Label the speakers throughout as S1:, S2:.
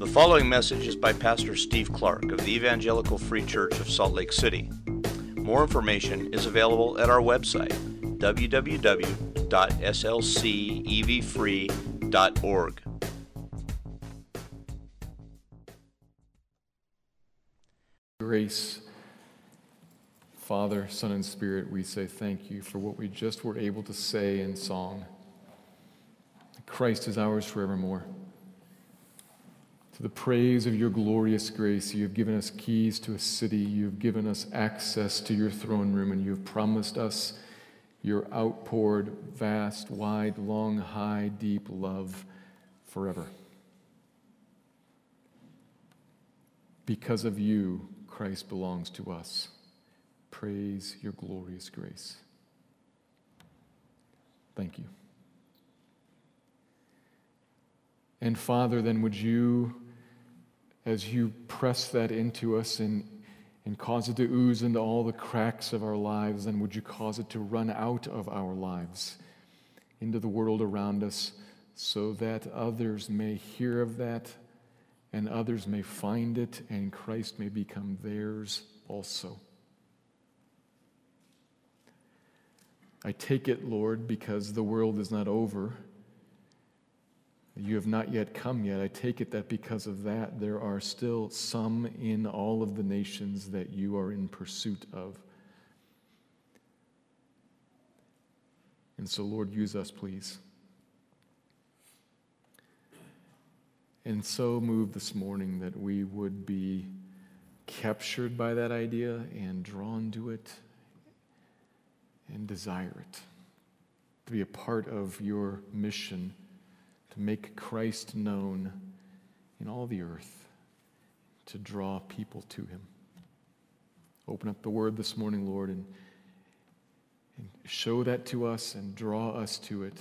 S1: The following message is by Pastor Steve Clark of the Evangelical Free Church of Salt Lake City. More information is available at our website, www.slcevfree.org.
S2: Grace, Father, Son, and Spirit, we say thank you for what we just were able to say in song. Christ is ours forevermore. The praise of your glorious grace, you have given us keys to a city, you have given us access to your throne room, and you have promised us your outpoured, vast, wide, long, high, deep love forever. Because of you, Christ belongs to us. Praise your glorious grace. Thank you. And Father, then would you, as you press that into us and, and cause it to ooze into all the cracks of our lives, then would you cause it to run out of our lives into the world around us so that others may hear of that and others may find it and Christ may become theirs also. I take it, Lord, because the world is not over you have not yet come yet. I take it that because of that, there are still some in all of the nations that you are in pursuit of. And so, Lord, use us, please. And so move this morning that we would be captured by that idea and drawn to it and desire it to be a part of your mission to make Christ known in all the earth, to draw people to him. Open up the word this morning, Lord, and, and show that to us and draw us to it.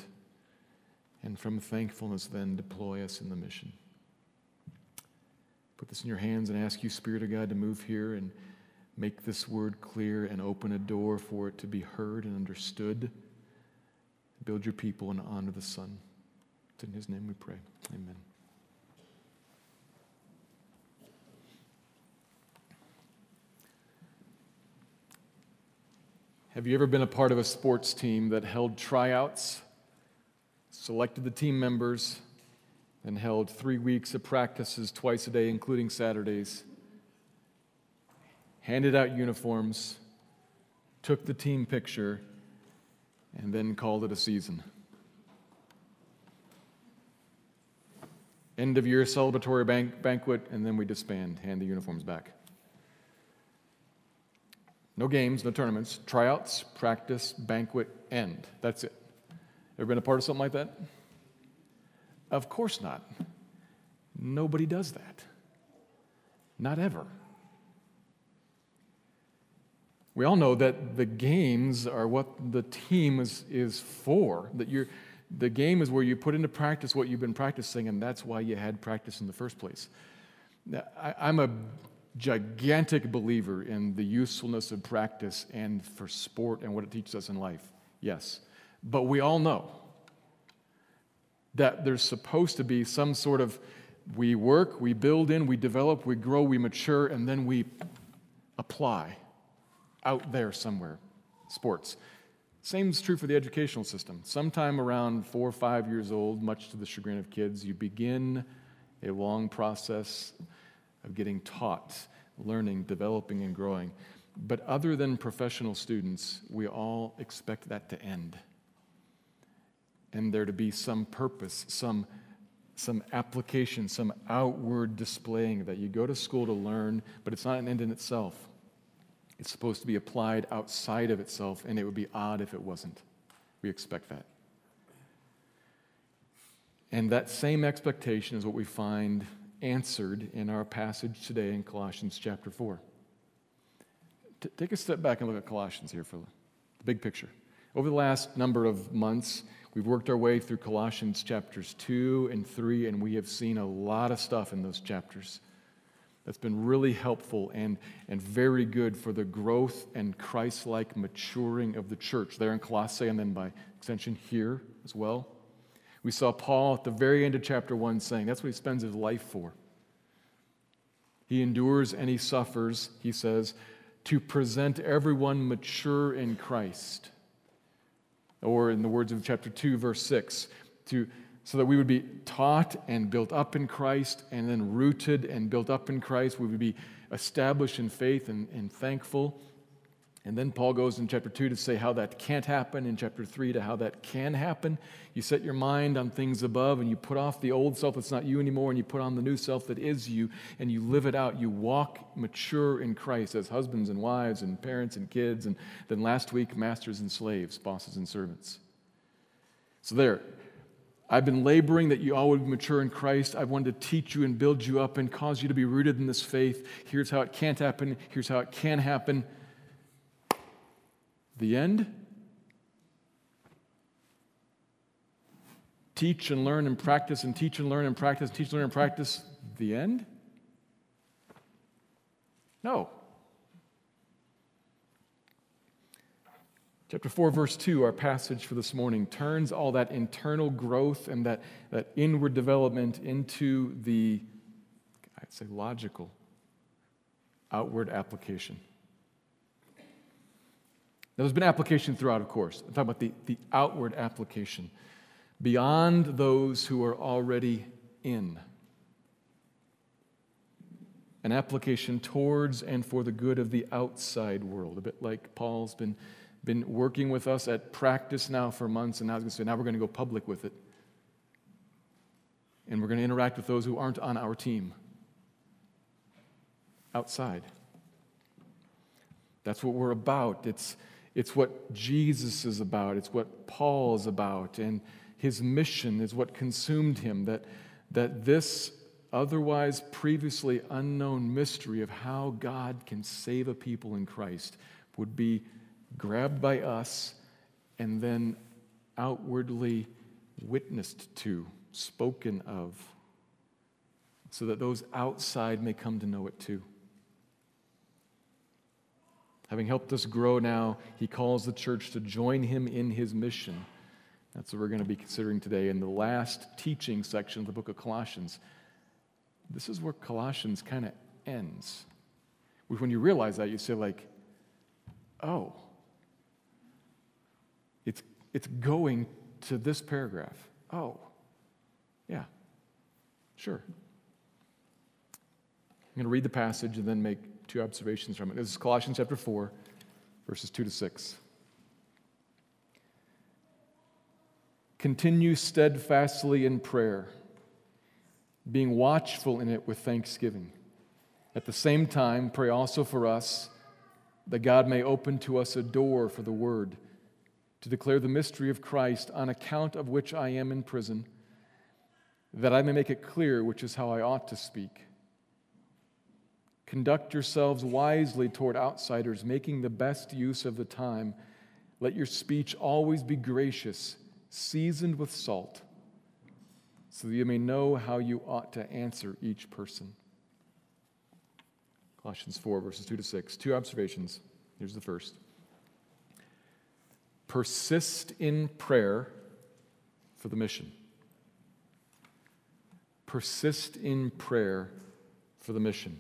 S2: And from thankfulness, then deploy us in the mission. Put this in your hands and ask you, Spirit of God, to move here and make this word clear and open a door for it to be heard and understood. Build your people and honor the Son. In his name we pray. Amen. Have you ever been a part of a sports team that held tryouts, selected the team members, and held three weeks of practices twice a day, including Saturdays, handed out uniforms, took the team picture, and then called it a season? End of year celebratory bank, banquet, and then we disband, hand the uniforms back. No games, no tournaments, tryouts, practice, banquet, end. That's it. Ever been a part of something like that? Of course not. Nobody does that. Not ever. We all know that the games are what the team is, is for, that you're the game is where you put into practice what you've been practicing, and that's why you had practice in the first place. Now, I, am a gigantic believer in the usefulness of practice and for sport and what it teaches us in life. Yes. But we all know that there's supposed to be some sort of we work, we build in, we develop, we grow, we mature, and then we apply out there somewhere. Sports. Same is true for the educational system. Sometime around four or five years old, much to the chagrin of kids, you begin a long process of getting taught, learning, developing, and growing. But other than professional students, we all expect that to end. And there to be some purpose, some, some application, some outward displaying that you go to school to learn, but it's not an end in itself. It's supposed to be applied outside of itself, and it would be odd if it wasn't. We expect that. And that same expectation is what we find answered in our passage today in Colossians chapter 4. T- take a step back and look at Colossians here for the big picture. Over the last number of months, we've worked our way through Colossians chapters 2 and 3, and we have seen a lot of stuff in those chapters that's been really helpful and, and very good for the growth and Christ like maturing of the church there in Colossae and then by extension here as well. We saw Paul at the very end of chapter 1 saying that's what he spends his life for He endures and he suffers, he says, to present everyone mature in Christ. Or, in the words of chapter 2, verse 6, to, so that we would be taught and built up in Christ, and then rooted and built up in Christ. We would be established in faith and, and thankful. And then Paul goes in chapter 2 to say how that can't happen, in chapter 3 to how that can happen. You set your mind on things above and you put off the old self that's not you anymore and you put on the new self that is you and you live it out. You walk mature in Christ as husbands and wives and parents and kids. And then last week, masters and slaves, bosses and servants. So there, I've been laboring that you all would mature in Christ. I've wanted to teach you and build you up and cause you to be rooted in this faith. Here's how it can't happen. Here's how it can happen. The end? Teach and learn and practice and teach and learn and practice, teach, and learn and practice. The end? No. Chapter 4, verse 2, our passage for this morning, turns all that internal growth and that, that inward development into the, I'd say, logical outward application. Now, there's been application throughout, of course. I'm talking about the, the outward application beyond those who are already in. An application towards and for the good of the outside world, a bit like Paul's been, been working with us at practice now for months, and now he's going to say, now we're going to go public with it. And we're going to interact with those who aren't on our team outside. That's what we're about. It's, it's what Jesus is about, it's what Paul is about, and his mission is what consumed him. That, that this otherwise previously unknown mystery of how God can save a people in Christ would be grabbed by us and then outwardly witnessed to, spoken of, so that those outside may come to know it too. Having helped us grow now, he calls the church to join him in his mission. That's what we're going to be considering today in the last teaching section of the book of Colossians. This is where Colossians kind of ends. When you realize that, you say, like, oh, it's, going to this paragraph. Oh, yeah, sure. I'm going to read the passage and then make two observations from it. This is Colossians chapter 4, verses 2 to 6. Continue steadfastly in prayer, being watchful in it with thanksgiving. At the same time, pray also for us that God may open to us a door for the word to declare the mystery of Christ, on account of which I am in prison, that I may make it clear which is how I ought to speak. Conduct yourselves wisely toward outsiders, making the best use of the time. Let your speech always be gracious, seasoned with salt, so that you may know how you ought to answer each person. Colossians 4, verses 2 to 6. Two observations. Here's the first Persist in prayer for the mission. Persist in prayer for the mission.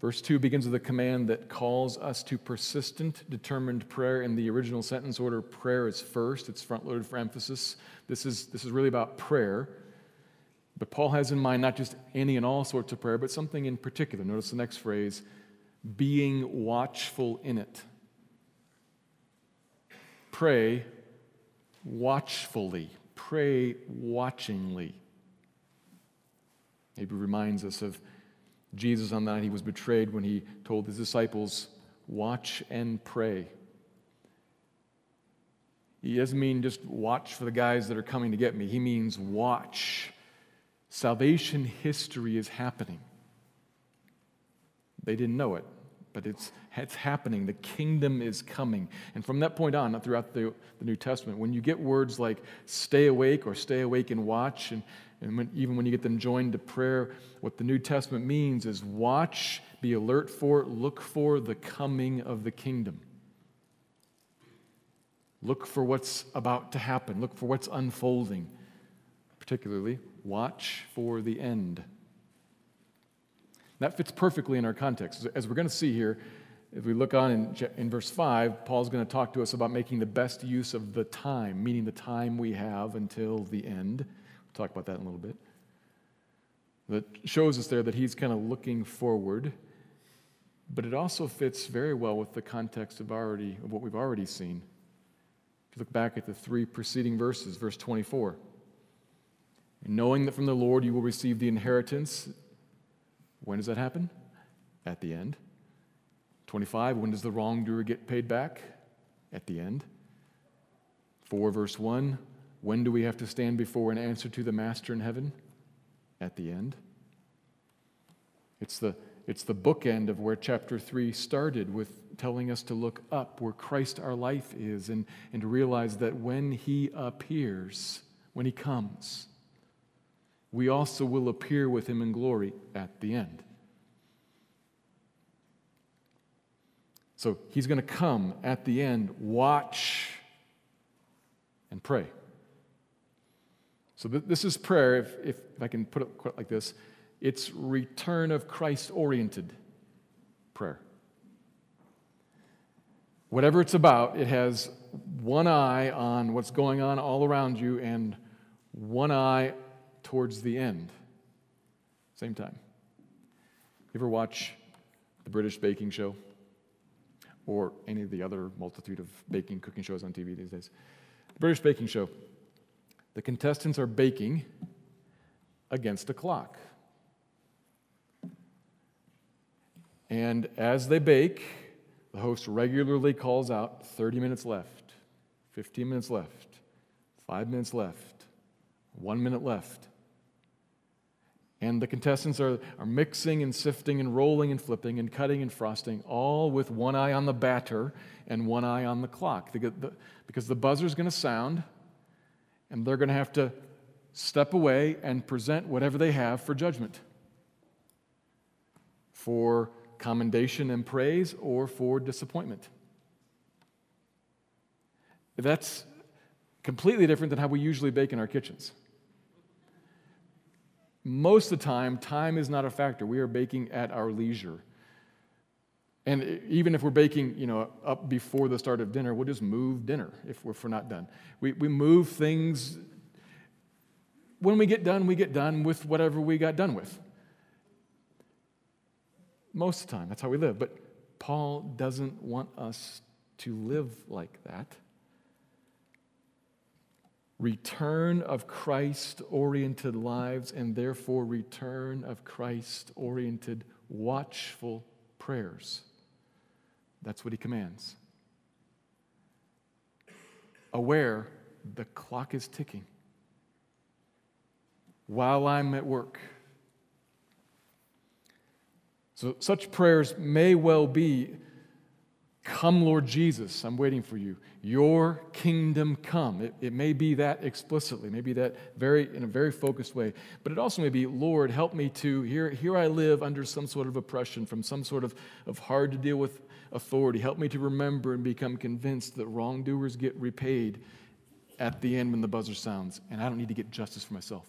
S2: Verse 2 begins with a command that calls us to persistent, determined prayer. In the original sentence order, prayer is first, it's front loaded for emphasis. This is, this is really about prayer. But Paul has in mind not just any and all sorts of prayer, but something in particular. Notice the next phrase being watchful in it. Pray watchfully, pray watchingly. Maybe reminds us of Jesus on that. He was betrayed when he told his disciples, Watch and pray. He doesn't mean just watch for the guys that are coming to get me, he means watch. Salvation history is happening. They didn't know it, but it's, it's happening. The kingdom is coming. And from that point on, throughout the, the New Testament, when you get words like stay awake or stay awake and watch, and and when, even when you get them joined to prayer, what the New Testament means is watch, be alert for, look for the coming of the kingdom. Look for what's about to happen, look for what's unfolding. Particularly, watch for the end. That fits perfectly in our context. As we're going to see here, if we look on in, in verse 5, Paul's going to talk to us about making the best use of the time, meaning the time we have until the end. We'll talk about that in a little bit. That shows us there that he's kind of looking forward, but it also fits very well with the context of, already, of what we've already seen. If you look back at the three preceding verses, verse 24, knowing that from the Lord you will receive the inheritance, when does that happen? At the end. 25, when does the wrongdoer get paid back? At the end. 4, verse 1, when do we have to stand before and answer to the Master in heaven? At the end. It's the, it's the bookend of where chapter 3 started with telling us to look up where Christ our life is and, and to realize that when he appears, when he comes, we also will appear with him in glory at the end. So he's going to come at the end, watch, and pray. So th- this is prayer, if, if, if I can put it like this it's return of Christ oriented prayer. Whatever it's about, it has one eye on what's going on all around you and one eye towards the end. Same time. You ever watch the British baking show? Or any of the other multitude of baking, cooking shows on TV these days? The British baking show. The contestants are baking against a clock. And as they bake, the host regularly calls out 30 minutes left, 15 minutes left, five minutes left, one minute left. And the contestants are, are mixing and sifting and rolling and flipping and cutting and frosting, all with one eye on the batter and one eye on the clock. Because the buzzer's going to sound, and they're going to have to step away and present whatever they have for judgment for commendation and praise or for disappointment. That's completely different than how we usually bake in our kitchens. Most of the time, time is not a factor. We are baking at our leisure. And even if we're baking, you know, up before the start of dinner, we'll just move dinner if we're, if we're not done. We, we move things. When we get done, we get done with whatever we got done with. Most of the time, that's how we live. But Paul doesn't want us to live like that return of Christ oriented lives, and therefore return of Christ oriented watchful prayers. That's what he commands. Aware the clock is ticking while I'm at work. So, such prayers may well be Come, Lord Jesus, I'm waiting for you. Your kingdom come. It, it may be that explicitly, maybe that very in a very focused way, but it also may be, Lord, help me to here, here I live under some sort of oppression from some sort of, of hard to deal with authority. Help me to remember and become convinced that wrongdoers get repaid at the end when the buzzer sounds, and I don't need to get justice for myself.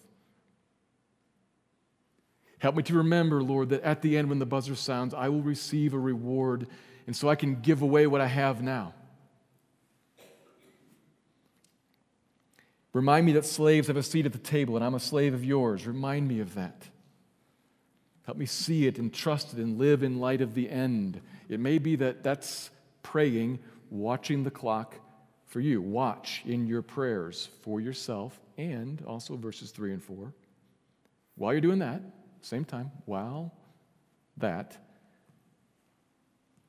S2: Help me to remember, Lord, that at the end when the buzzer sounds, I will receive a reward and so I can give away what I have now. Remind me that slaves have a seat at the table and I'm a slave of yours. Remind me of that. Help me see it and trust it and live in light of the end. It may be that that's praying, watching the clock for you. Watch in your prayers for yourself and also verses 3 and 4. While you're doing that, same time, while that,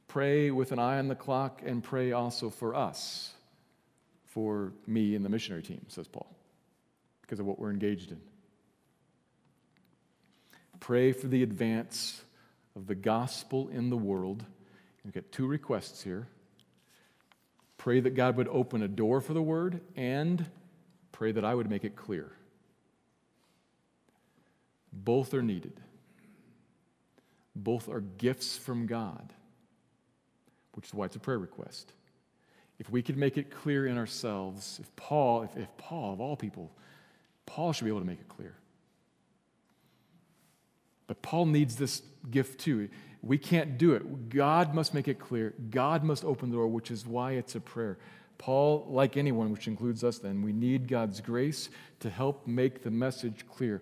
S2: Pray with an eye on the clock and pray also for us, for me and the missionary team, says Paul, because of what we're engaged in. Pray for the advance of the gospel in the world. We've got two requests here. Pray that God would open a door for the word, and pray that I would make it clear. Both are needed, both are gifts from God which is why it's a prayer request. If we could make it clear in ourselves, if Paul, if, if Paul, of all people, Paul should be able to make it clear. But Paul needs this gift too. We can't do it. God must make it clear. God must open the door, which is why it's a prayer. Paul, like anyone, which includes us then, we need God's grace to help make the message clear.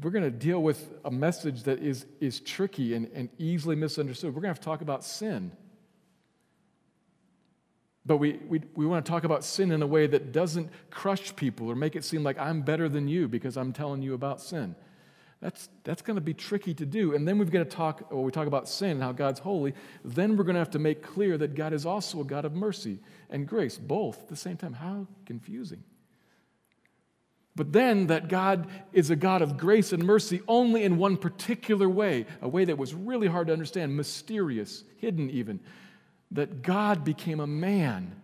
S2: We're going to deal with a message that is, is tricky and, and easily misunderstood. We're going to have to talk about sin. But we, we, we want to talk about sin in a way that doesn't crush people or make it seem like I'm better than you because I'm telling you about sin. That's, that's going to be tricky to do. And then we've got to talk, or we talk about sin and how God's holy. Then we're going to have to make clear that God is also a God of mercy and grace, both at the same time. How confusing. But then that God is a God of grace and mercy only in one particular way, a way that was really hard to understand, mysterious, hidden even. That God became a man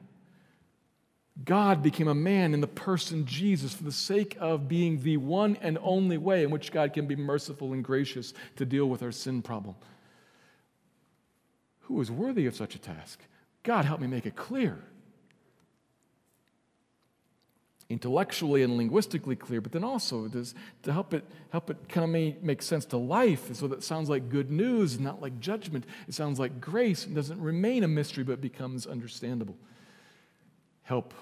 S2: God became a man in the person Jesus for the sake of being the one and only way in which God can be merciful and gracious to deal with our sin problem. Who is worthy of such a task? God, help me make it clear. Intellectually and linguistically clear, but then also does, to help it, help it kind of make, make sense to life so that it sounds like good news, and not like judgment. It sounds like grace and doesn't remain a mystery but becomes understandable. Help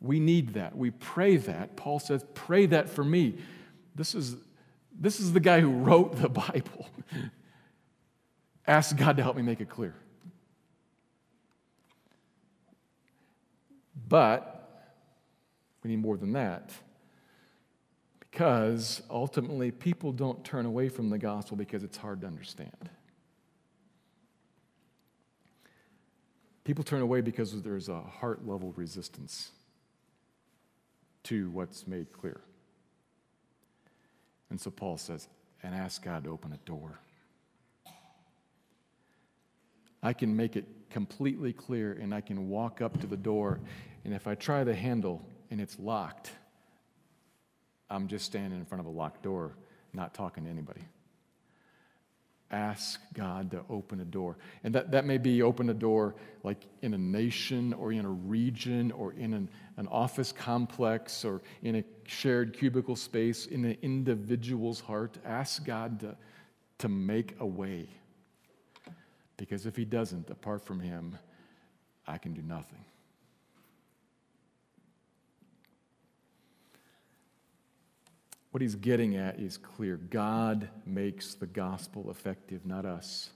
S2: we need that. We pray that. Paul says, Pray that for me. This is, this is the guy who wrote the Bible. Ask God to help me make it clear. But we need more than that. Because ultimately, people don't turn away from the gospel because it's hard to understand. People turn away because there's a heart level resistance to what's made clear. And so Paul says, and ask God to open a door. I can make it completely clear and I can walk up to the door, and if I try the handle and it's locked, I'm just standing in front of a locked door, not talking to anybody ask God to open a door. And that, that may be open a door like in a nation or in a region or in an, an office complex or in a shared cubicle space in an individual's heart. Ask God to, to make a way. Because if He doesn't, apart from Him, I can do nothing. What he's getting at is clear God makes the gospel effective, not us.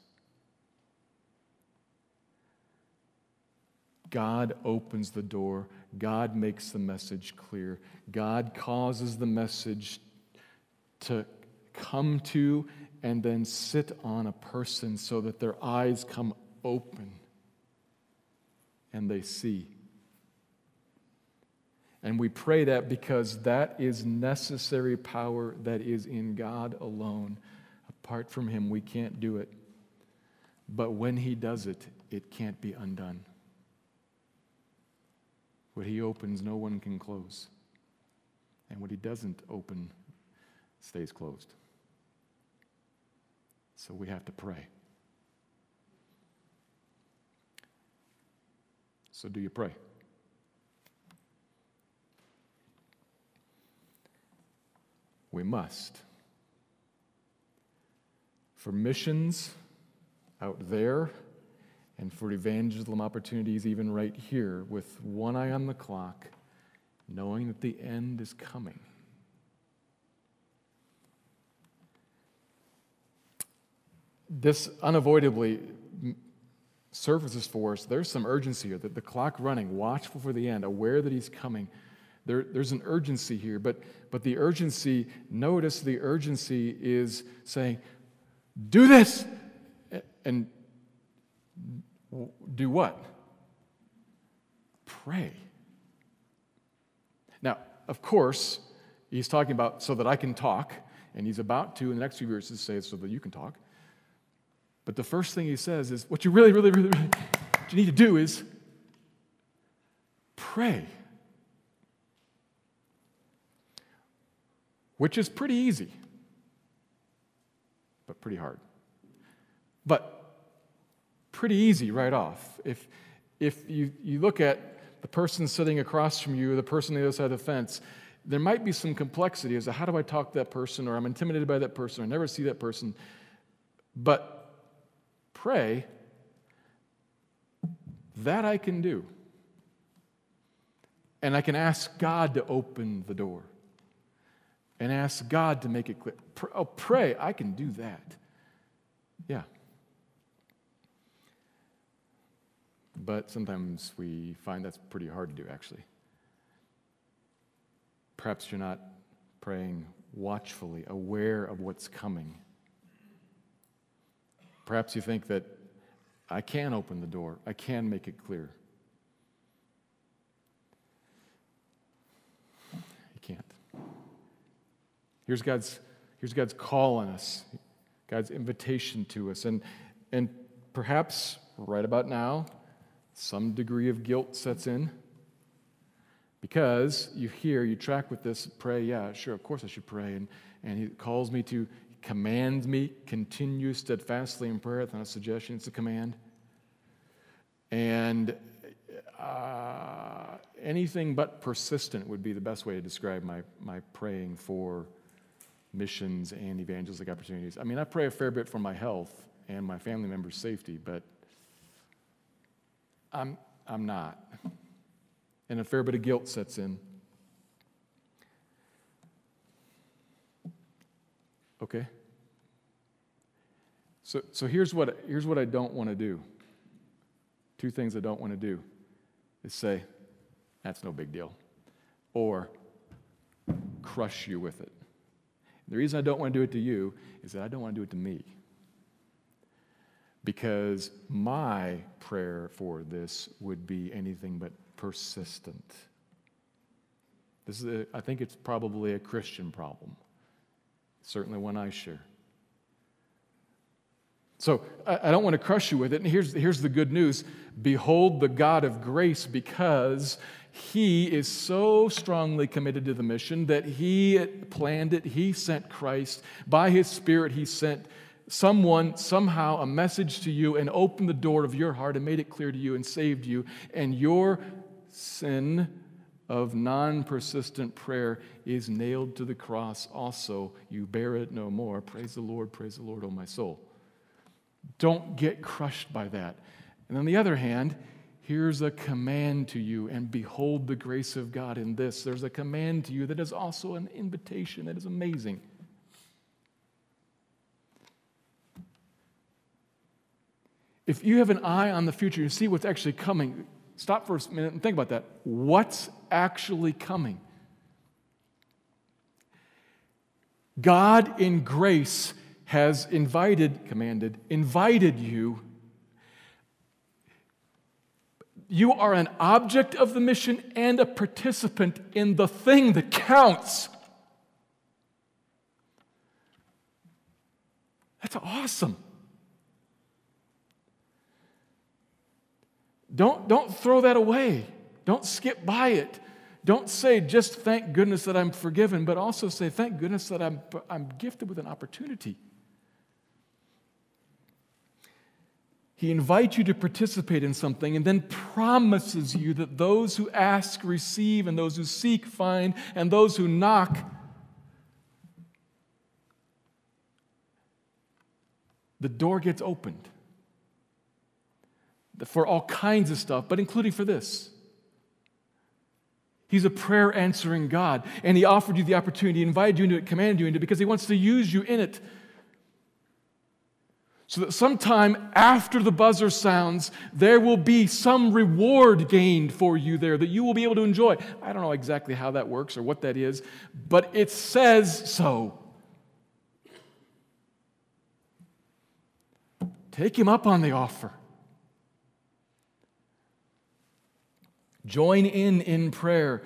S2: God opens the door. God makes the message clear. God causes the message to come to and then sit on a person so that their eyes come open and they see. And we pray that because that is necessary power that is in God alone. Apart from Him, we can't do it. But when He does it, it can't be undone. What He opens, no one can close. And what He doesn't open stays closed. So we have to pray. So, do you pray? We must. For missions out there, and for evangelism opportunities even right here, with one eye on the clock, knowing that the end is coming. This unavoidably surfaces for us. There's some urgency here that the clock running, watchful for the end, aware that he's coming. There, there's an urgency here, but, but the urgency, notice the urgency is saying, do this. And do what? Pray. Now, of course, he's talking about so that I can talk, and he's about to, in the next few verses, say so that you can talk. But the first thing he says is what you really, really, really, really you need to do is pray. Which is pretty easy, but pretty hard. But pretty easy right off. If, if you, you look at the person sitting across from you, the person on the other side of the fence, there might be some complexity as to how do I talk to that person, or I'm intimidated by that person, or I never see that person. But pray, that I can do. And I can ask God to open the door and ask God to make it clear. Oh, pray, I can do that. Yeah. But sometimes we find that's pretty hard to do, actually. Perhaps you're not praying watchfully, aware of what's coming. Perhaps you think that I can open the door, I can make it clear. You can't. Here's God's, here's God's call on us, God's invitation to us. And, and perhaps right about now, some degree of guilt sets in because you hear, you track with this, pray, yeah, sure, of course I should pray. And, and he calls me to, commands me, continue steadfastly in prayer. It's not a suggestion, it's a command. And uh, anything but persistent would be the best way to describe my, my praying for missions and evangelistic opportunities. I mean, I pray a fair bit for my health and my family members' safety, but I'm, I'm not. And a fair bit of guilt sets in. Okay? So, so here's, what, here's what I don't want to do. Two things I don't want to do is say, that's no big deal, or crush you with it. The reason I don't want to do it to you is that I don't want to do it to me because my prayer for this would be anything but persistent. This is a, I think it's probably a Christian problem, certainly one I share. So I, I don't want to crush you with it. And here's, here's the good news Behold the God of grace, because he is so strongly committed to the mission that he planned it, he sent Christ. By his Spirit, he sent someone, somehow, a message to you and opened the door of your heart and made it clear to you and saved you. And your sin of non persistent prayer is nailed to the cross also. You bear it no more. Praise the Lord, praise the Lord, O my soul. Don't get crushed by that. And on the other hand, here's a command to you, and behold the grace of God in this. There's a command to you that is also an invitation that is amazing. If you have an eye on the future, you see what's actually coming. Stop for a minute and think about that. What's actually coming? God in grace has invited, commanded, invited you. You are an object of the mission and a participant in the thing that counts. That's awesome. Don't, don't throw that away. Don't skip by it. Don't say, just thank goodness that I'm forgiven, but also say, thank goodness that I'm, I'm gifted with an opportunity. He invites you to participate in something and then promises you that those who ask receive, and those who seek find, and those who knock the door gets opened for all kinds of stuff, but including for this. He's a prayer answering God, and He offered you the opportunity, He invited you into it, commanded you into it, because He wants to use you in it. So that sometime after the buzzer sounds, there will be some reward gained for you there that you will be able to enjoy. I don't know exactly how that works or what that is, but it says so. Take him up on the offer. Join in in prayer.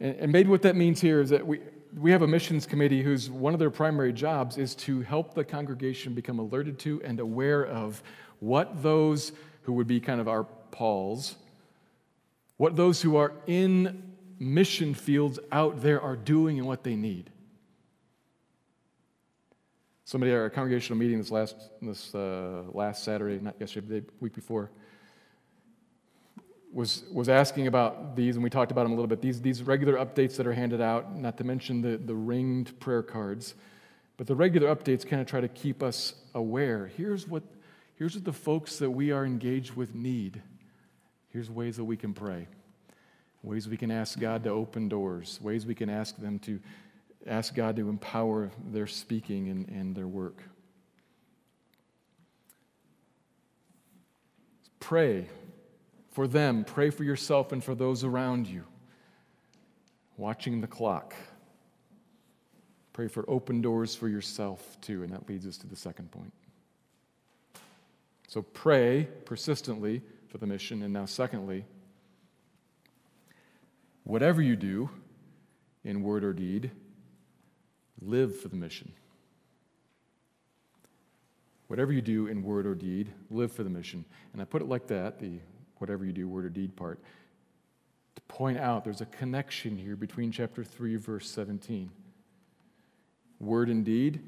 S2: And, maybe what that means here is that we, we have a missions committee whose one of their primary jobs is to help the congregation become alerted to and aware of what those who would be kind of our Pauls, what those who are in mission fields out there are doing and what they need. Somebody at our congregational meeting this last, this, uh, last Saturday, not yesterday, but the week before, was, was asking about these, and we talked about them a little bit. These, these regular updates that are handed out, not to mention the, the ringed prayer cards. But the regular updates kind of try to keep us aware. Here's what, here's what the folks that we are engaged with need. Here's ways that we can pray, ways we can ask God to open doors, ways we can ask them to ask God to empower their speaking and, and their work. Pray for them, pray for yourself and for those around you. Watching the clock. Pray for open doors for yourself too, and that leads us to the second point. So pray persistently for the mission, and now, secondly, whatever you do in word or deed, live for the mission. Whatever you do in word or deed, live for the mission. And I put it like that, the whatever you do, word or deed part, to point out there's a connection here between chapter 3, verse 17. Word and deed,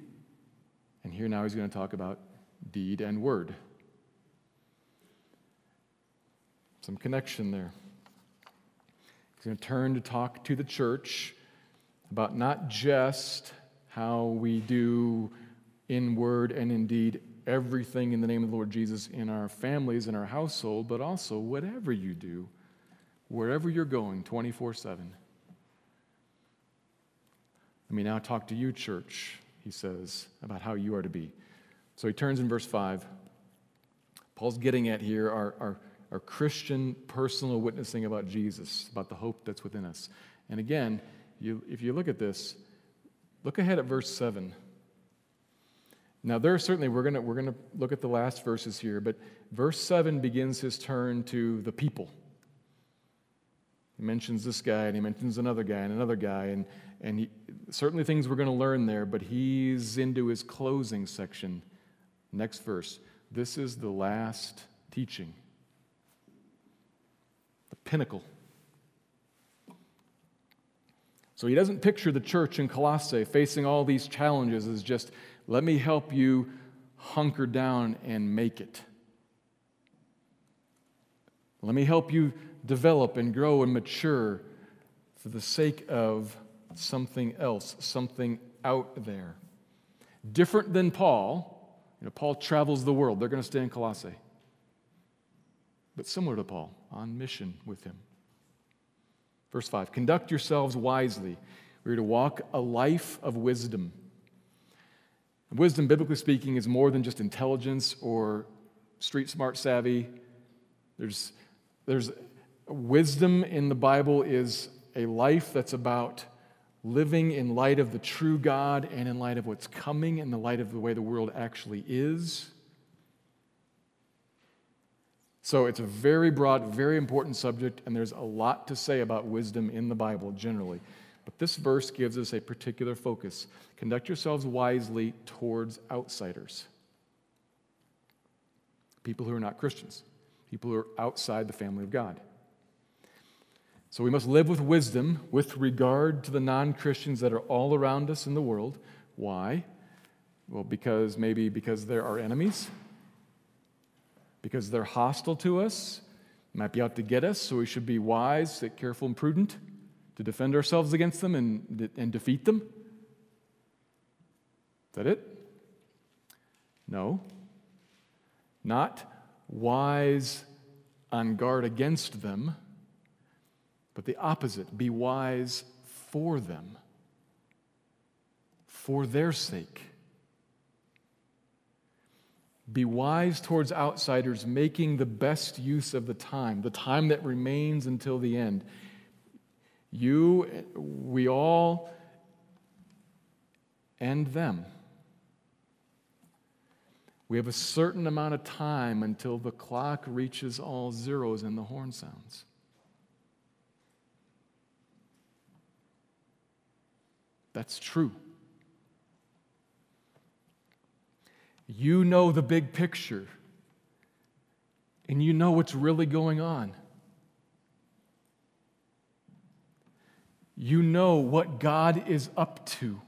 S2: and here now he's going to talk about deed and word. Some connection there. He's going to turn to talk to the church about not just how we do in word and in deed everything in the name of the Lord Jesus in our families, in our household, but also whatever you do, wherever you're going, 24 7. Let me now talk to you, church, he says, about how you are to be. So he turns in verse 5. Paul's getting at here our, our, our Christian personal witnessing about Jesus, about the hope that's within us. And again, you, if you look at this, Look ahead at verse 7. Now, there certainly, we're going we're to look at the last verses here, but verse 7 begins his turn to the people. He mentions this guy, and he mentions another guy, and another guy, and, and he, certainly things we're going to learn there, but he's into his closing section. Next verse. This is the last teaching, the pinnacle so he doesn't picture the church in Colossae facing all these challenges as just, let me help you hunker down and make it. Let me help you develop and grow and mature for the sake of something else, something out there. Different than Paul. You know, Paul travels the world. They're going to stay in Colossae. But similar to Paul, on mission with him. Verse 5 Conduct yourselves wisely. We're to walk a life of wisdom. Wisdom, biblically speaking, is more than just intelligence or street smart savvy. There's, there's wisdom in the Bible is a life that's about living in light of the true God and in light of what's coming, in the light of the way the world actually is. So it's a very broad, very important subject, and there's a lot to say about wisdom in the Bible generally. But this verse gives us a particular focus. Conduct yourselves wisely towards outsiders, people who are not Christians, people who are outside the family of God. So we must live with wisdom with regard to the non Christians that are all around us in the world. Why? Well, because maybe because they're our enemies because they're hostile to us, might be out to get us, so we should be wise, careful, and prudent to defend ourselves against them and, and defeat them? Is that it? No. Not wise on guard against them, but the opposite. Be wise for them, for their sake. Be wise towards outsiders, making the best use of the time, the time that remains until the end. You, we all, and them. We have a certain amount of time until the clock reaches all zeros and the horn sounds. That's true. You know the big picture, and you know what's really going on. You know what God is up to.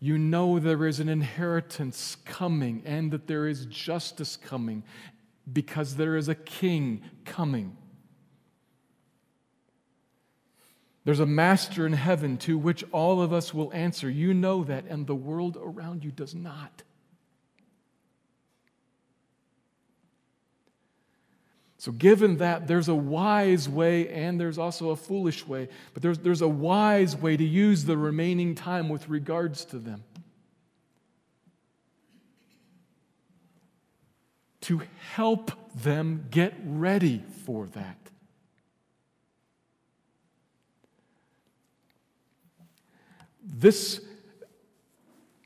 S2: You know there is an inheritance coming and that there is justice coming because there is a king coming. There's a master in heaven to which all of us will answer. You know that, and the world around you does not. So, given that there's a wise way and there's also a foolish way, but there's, there's a wise way to use the remaining time with regards to them. To help them get ready for that. This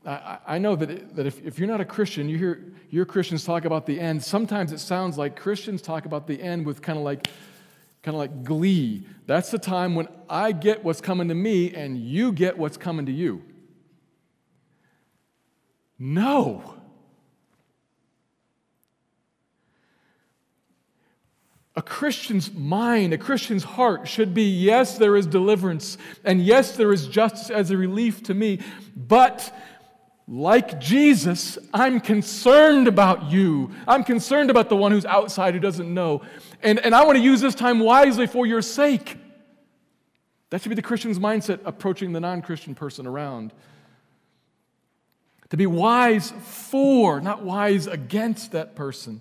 S2: I, I know that, it, that if, if you're not a Christian, you hear, your Christians talk about the end. Sometimes it sounds like Christians talk about the end with kind of like, kind of like glee. That's the time when I get what's coming to me and you get what's coming to you. No. A Christian's mind, a Christian's heart should be yes, there is deliverance, and yes, there is justice as a relief to me, but like Jesus, I'm concerned about you. I'm concerned about the one who's outside who doesn't know. And, and I want to use this time wisely for your sake. That should be the Christian's mindset approaching the non Christian person around. To be wise for, not wise against that person.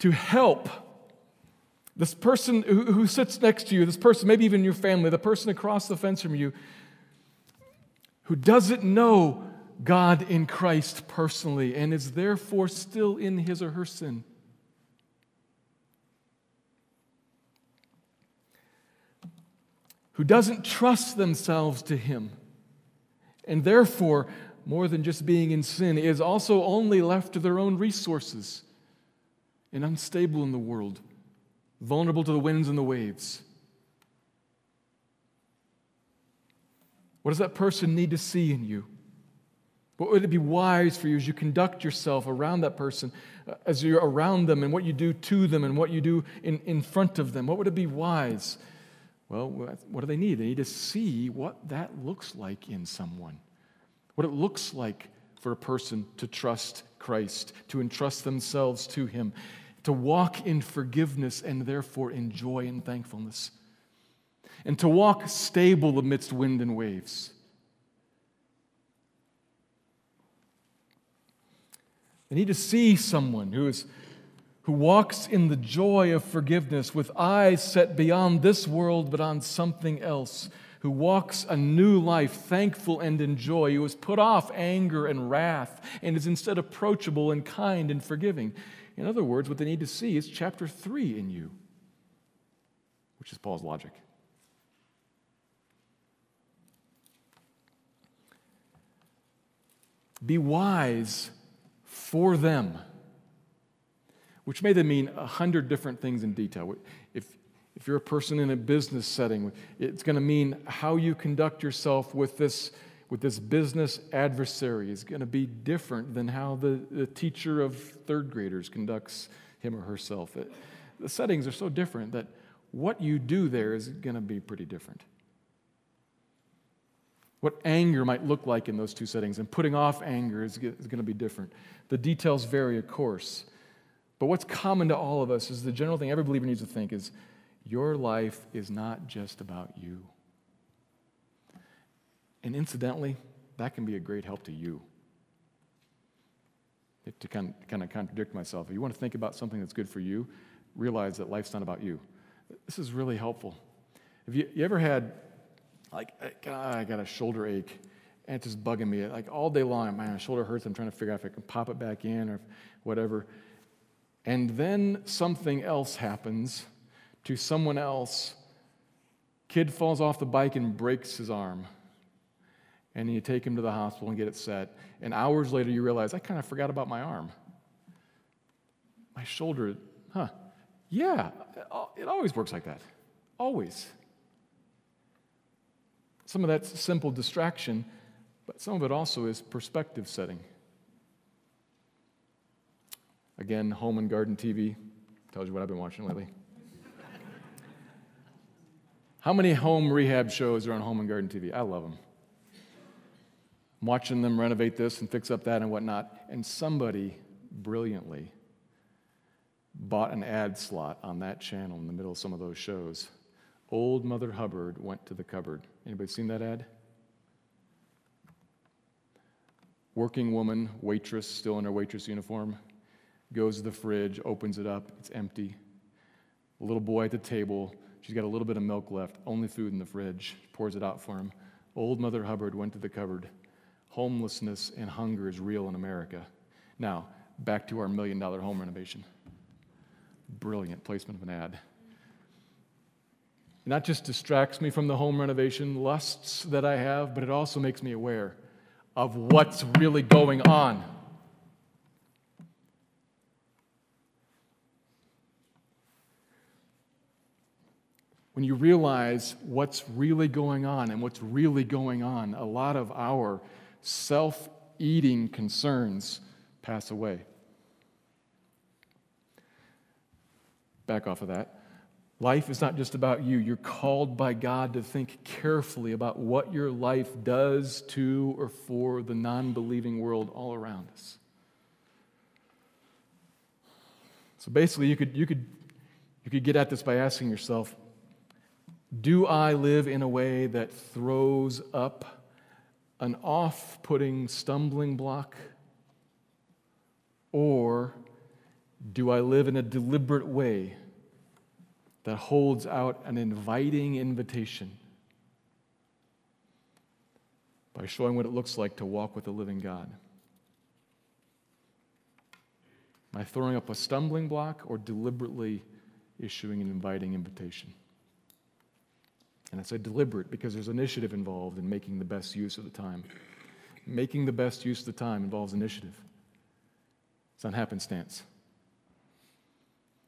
S2: To help this person who, who sits next to you, this person, maybe even your family, the person across the fence from you who doesn't know God in Christ personally and is therefore still in his or her sin. Who doesn't trust themselves to him and therefore, more than just being in sin, is also only left to their own resources and unstable in the world, vulnerable to the winds and the waves. What does that person need to see in you? What would it be wise for you as you conduct yourself around that person, uh, as you're around them, and what you do to them, and what you do in, in front of them? What would it be wise? Well, what do they need? They need to see what that looks like in someone, what it looks like for a person to trust Christ, to entrust themselves to Him, to walk in forgiveness and therefore in joy and thankfulness and to walk stable amidst wind and waves. They need to see someone who, is, who walks in the joy of forgiveness with eyes set beyond this world but on something else, who walks a new life, thankful and in joy, who has put off anger and wrath and is instead approachable and kind and forgiving. In other words, what they need to see is chapter 3 in you, which is Paul's logic. Be wise for them, which may then mean a hundred different things in detail. If, if you're a person in a business setting, it's going to mean how you conduct yourself with this, with this business adversary is going to be different than how the, the teacher of third graders conducts him or herself. It, the settings are so different that what you do there is going to be pretty different what anger might look like in those two settings. And putting off anger is, is going to be different. The details vary, of course. But what's common to all of us is the general thing every believer needs to think is your life is not just about you. And incidentally, that can be a great help to you. To kind of, kind of contradict myself, if you want to think about something that's good for you, realize that life's not about you. This is really helpful. Have you, you ever had like, I got a shoulder ache, and it's just bugging me. Like all day long, my shoulder hurts. I'm trying to figure out if I can pop it back in or whatever. And then something else happens to someone else. Kid falls off the bike and breaks his arm. And you take him to the hospital and get it set. And hours later, you realize, I kind of forgot about my arm. My shoulder, huh? Yeah, it always works like that. Always. Some of that's simple distraction, but some of it also is perspective setting. Again, home and garden TV tells you what I've been watching lately. How many home rehab shows are on home and garden TV? I love them. I'm watching them renovate this and fix up that and whatnot. And somebody brilliantly bought an ad slot on that channel in the middle of some of those shows Old Mother Hubbard went to the cupboard. Anybody seen that ad? Working woman, waitress, still in her waitress uniform, goes to the fridge, opens it up, it's empty. A little boy at the table, she's got a little bit of milk left, only food in the fridge, pours it out for him. Old Mother Hubbard went to the cupboard. Homelessness and hunger is real in America. Now, back to our million dollar home renovation. Brilliant placement of an ad. Not just distracts me from the home renovation lusts that I have, but it also makes me aware of what's really going on. When you realize what's really going on and what's really going on, a lot of our self eating concerns pass away. Back off of that. Life is not just about you. You're called by God to think carefully about what your life does to or for the non believing world all around us. So basically, you could, you, could, you could get at this by asking yourself Do I live in a way that throws up an off putting stumbling block? Or do I live in a deliberate way that holds out an inviting invitation by showing what it looks like to walk with the living God? Am I throwing up a stumbling block or deliberately issuing an inviting invitation? And I say deliberate because there's initiative involved in making the best use of the time. Making the best use of the time involves initiative. It's not happenstance.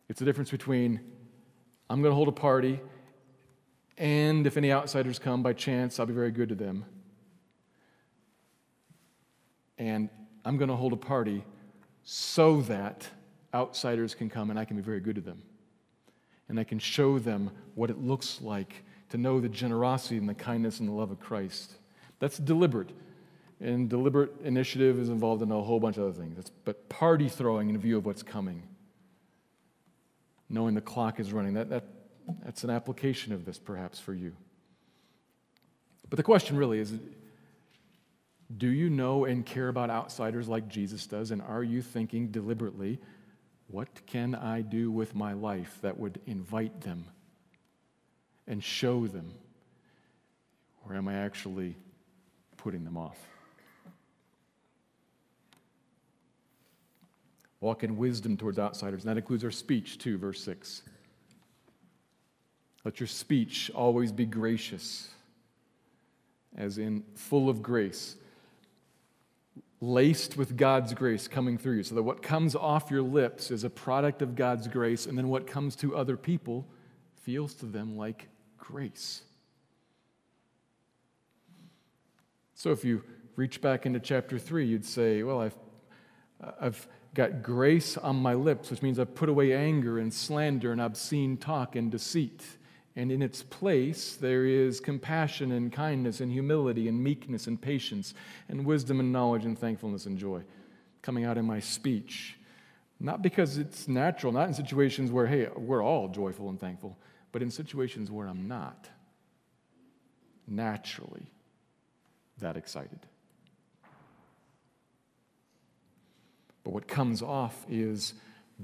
S2: It's the difference between I'm going to hold a party, and if any outsiders come by chance, I'll be very good to them. And I'm going to hold a party so that outsiders can come and I can be very good to them. And I can show them what it looks like to know the generosity and the kindness and the love of Christ. That's deliberate. And deliberate initiative is involved in a whole bunch of other things. It's, but party throwing in view of what's coming, knowing the clock is running, that, that, that's an application of this perhaps for you. But the question really is do you know and care about outsiders like Jesus does? And are you thinking deliberately, what can I do with my life that would invite them and show them? Or am I actually putting them off? Walk in wisdom towards outsiders. And that includes our speech, too, verse 6. Let your speech always be gracious, as in full of grace, laced with God's grace coming through you, so that what comes off your lips is a product of God's grace, and then what comes to other people feels to them like grace. So if you reach back into chapter 3, you'd say, Well, I've, I've got grace on my lips, which means I've put away anger and slander and obscene talk and deceit. And in its place, there is compassion and kindness and humility and meekness and patience and wisdom and knowledge and thankfulness and joy coming out in my speech. Not because it's natural, not in situations where, hey, we're all joyful and thankful, but in situations where I'm not naturally that excited. But what comes off is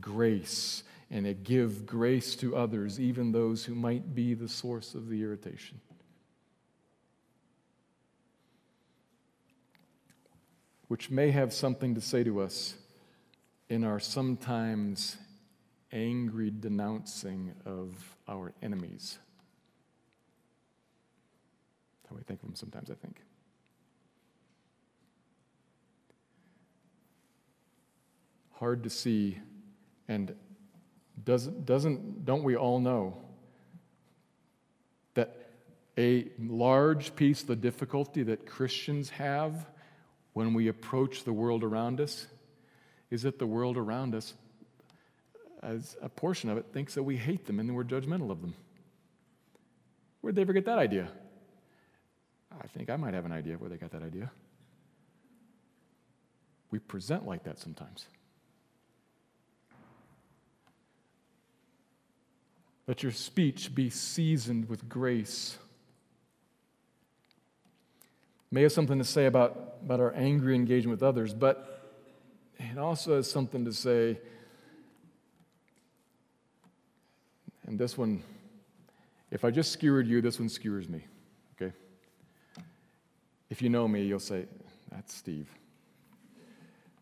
S2: grace and it give grace to others, even those who might be the source of the irritation. Which may have something to say to us in our sometimes angry denouncing of our enemies. How we think of them sometimes, I think. Hard to see and doesn't, doesn't don't we all know that a large piece of the difficulty that Christians have when we approach the world around us is that the world around us as a portion of it thinks that we hate them and that we're judgmental of them. Where'd they ever get that idea? I think I might have an idea where they got that idea. We present like that sometimes. Let your speech be seasoned with grace. May have something to say about, about our angry engagement with others, but it also has something to say, and this one, if I just skewered you, this one skewers me, okay? If you know me, you'll say, that's Steve.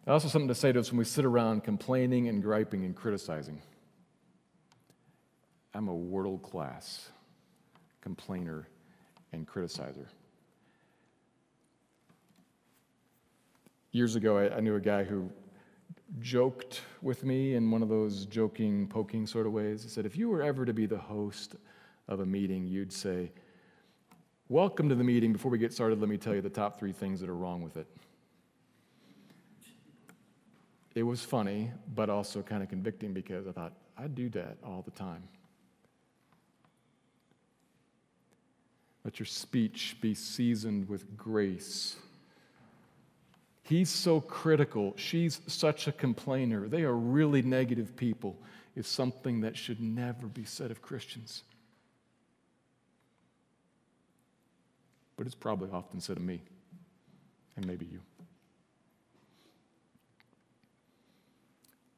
S2: Also, something to say to us when we sit around complaining and griping and criticizing. I'm a world class complainer and criticizer. Years ago, I, I, knew a guy who joked with me in one of those joking, poking sort of ways. He said, If you were ever to be the host of a meeting, you'd say, Welcome to the meeting. Before we get started, let me tell you the top three things that are wrong with it. It was funny, but also kind of convicting because I thought, I do that all the time. Let your speech be seasoned with grace. He's so critical. She's such a complainer. They are really negative people, is something that should never be said of Christians. But it's probably often said of me, and maybe you.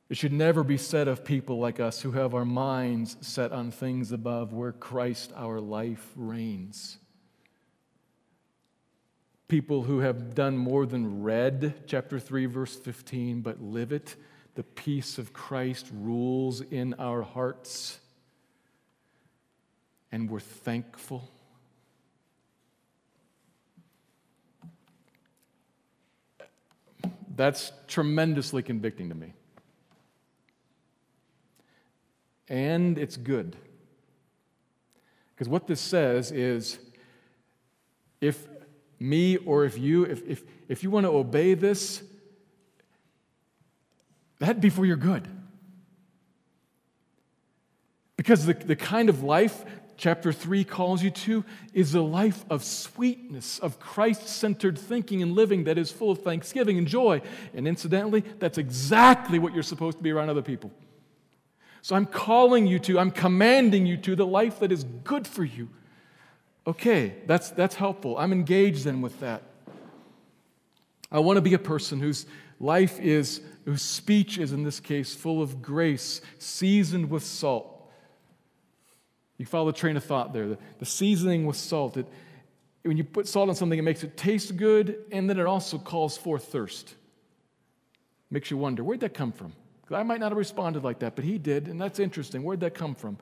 S2: It should never be said of people like us who have our minds set on things above where Christ, our life, reigns. People who have done more than read chapter 3, verse 15, but live it. The peace of Christ rules in our hearts, and we're thankful. That's tremendously convicting to me and it's good. Because what this says is if me or if you, if, if, if you want to obey this, that'd be for your good. Because the, the kind of life chapter 3 calls you to is a life of sweetness, of Christ centered thinking and living that is full of thanksgiving and joy. And incidentally, that's exactly what you're supposed to be around other people. So I'm calling you to, I'm commanding you to the life that is good for you. Okay, that's, that's helpful. I'm engaged then with that. I want to be a person whose life is, whose speech is in this case full of grace, seasoned with salt. You follow the train of thought there. The, the seasoning with salt. It, when you put salt on something, it makes it taste good, and then it also calls forth thirst. Makes you wonder, where'd that come from? I might not have responded like that, but he did, and that's interesting. Where'd that come from?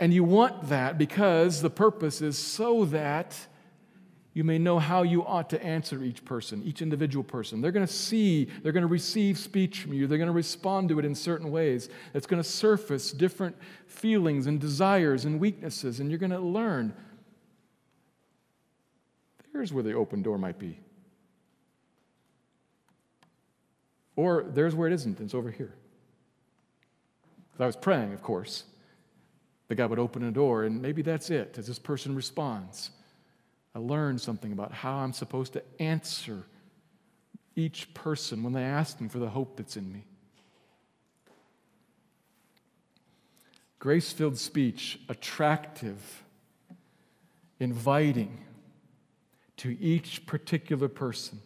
S2: And you want that because the purpose is so that you may know how you ought to answer each person, each individual person. They're going to see, they're going to receive speech from you, they're going to respond to it in certain ways. It's going to surface different feelings and desires and weaknesses, and you're going to learn. There's where the open door might be. Or there's where it isn't, it's over here. I was praying, of course, that God would open a door, and maybe that's it as this person responds. I learned something about how I'm supposed to answer each person when they ask me for the hope that's in me. Grace filled speech, attractive, inviting to each particular person.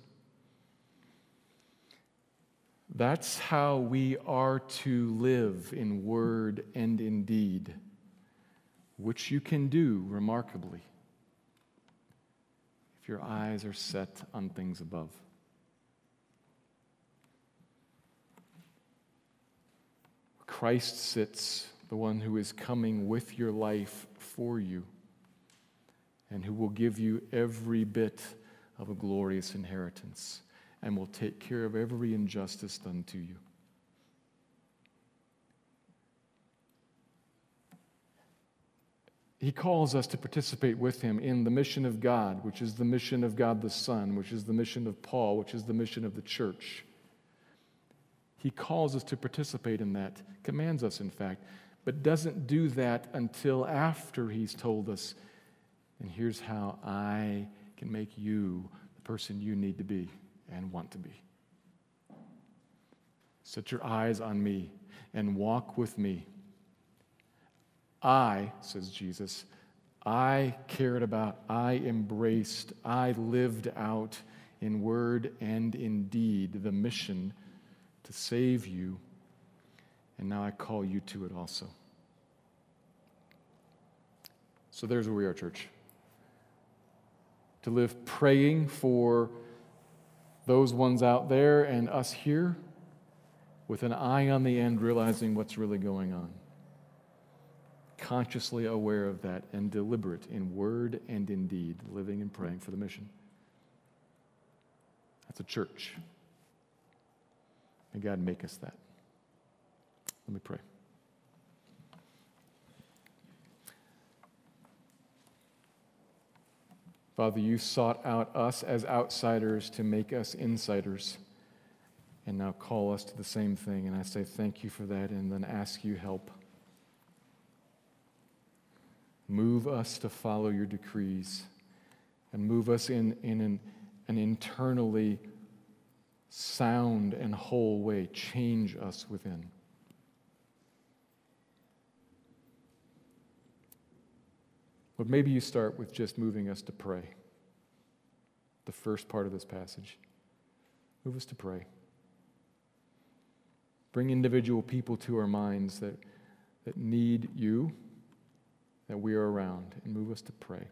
S2: That's how we are to live in word and in deed, which you can do remarkably if your eyes are set on things above. Christ sits, the one who is coming with your life for you, and who will give you every bit of a glorious inheritance and will take care of every injustice done to you. He calls us to participate with him in the mission of God, which is the mission of God the Son, which is the mission of Paul, which is the mission of the church. He calls us to participate in that, commands us, in fact, but doesn't do that until after he's told us, and here's how I can make you the person you need to be and want to be. Set your eyes on me and walk with me. I, says Jesus, I cared about, I embraced, I lived out in word and in deed the mission to save you, and now I call you to it also. So there's where we are, church. To live praying for those ones out there and us here with an eye on the end, realizing what's really going on. Consciously aware of that and deliberate in word and in deed, living and praying for the mission. That's a church. May God make us that. Let me pray. Father, you sought out us as outsiders to make us insiders, and now call us to the same thing. And I say thank you for that, and then ask you help. Move us to follow your decrees, and move us in, in an, an internally sound and whole way. Change us within. But maybe you start with just moving us to pray. The first part of this passage. Move us to pray. Bring individual people to our minds that, that need you, that we are around, and move us to pray.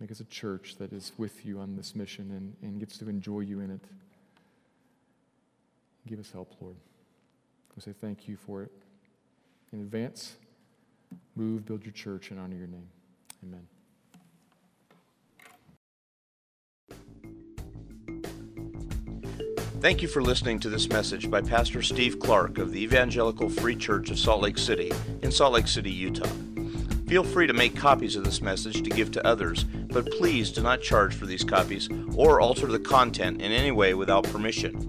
S2: Make us a church that is with you on this mission and, and gets to enjoy you in it. Give us help, Lord. We say thank you for it. In advance, Move, build your church, and honor your name. Amen.
S1: Thank you for listening to this message by Pastor Steve Clark of the Evangelical Free Church of Salt Lake City in Salt Lake City, Utah. Feel free to make copies of this message to give to others, but please do not charge for these copies or alter the content in any way without permission.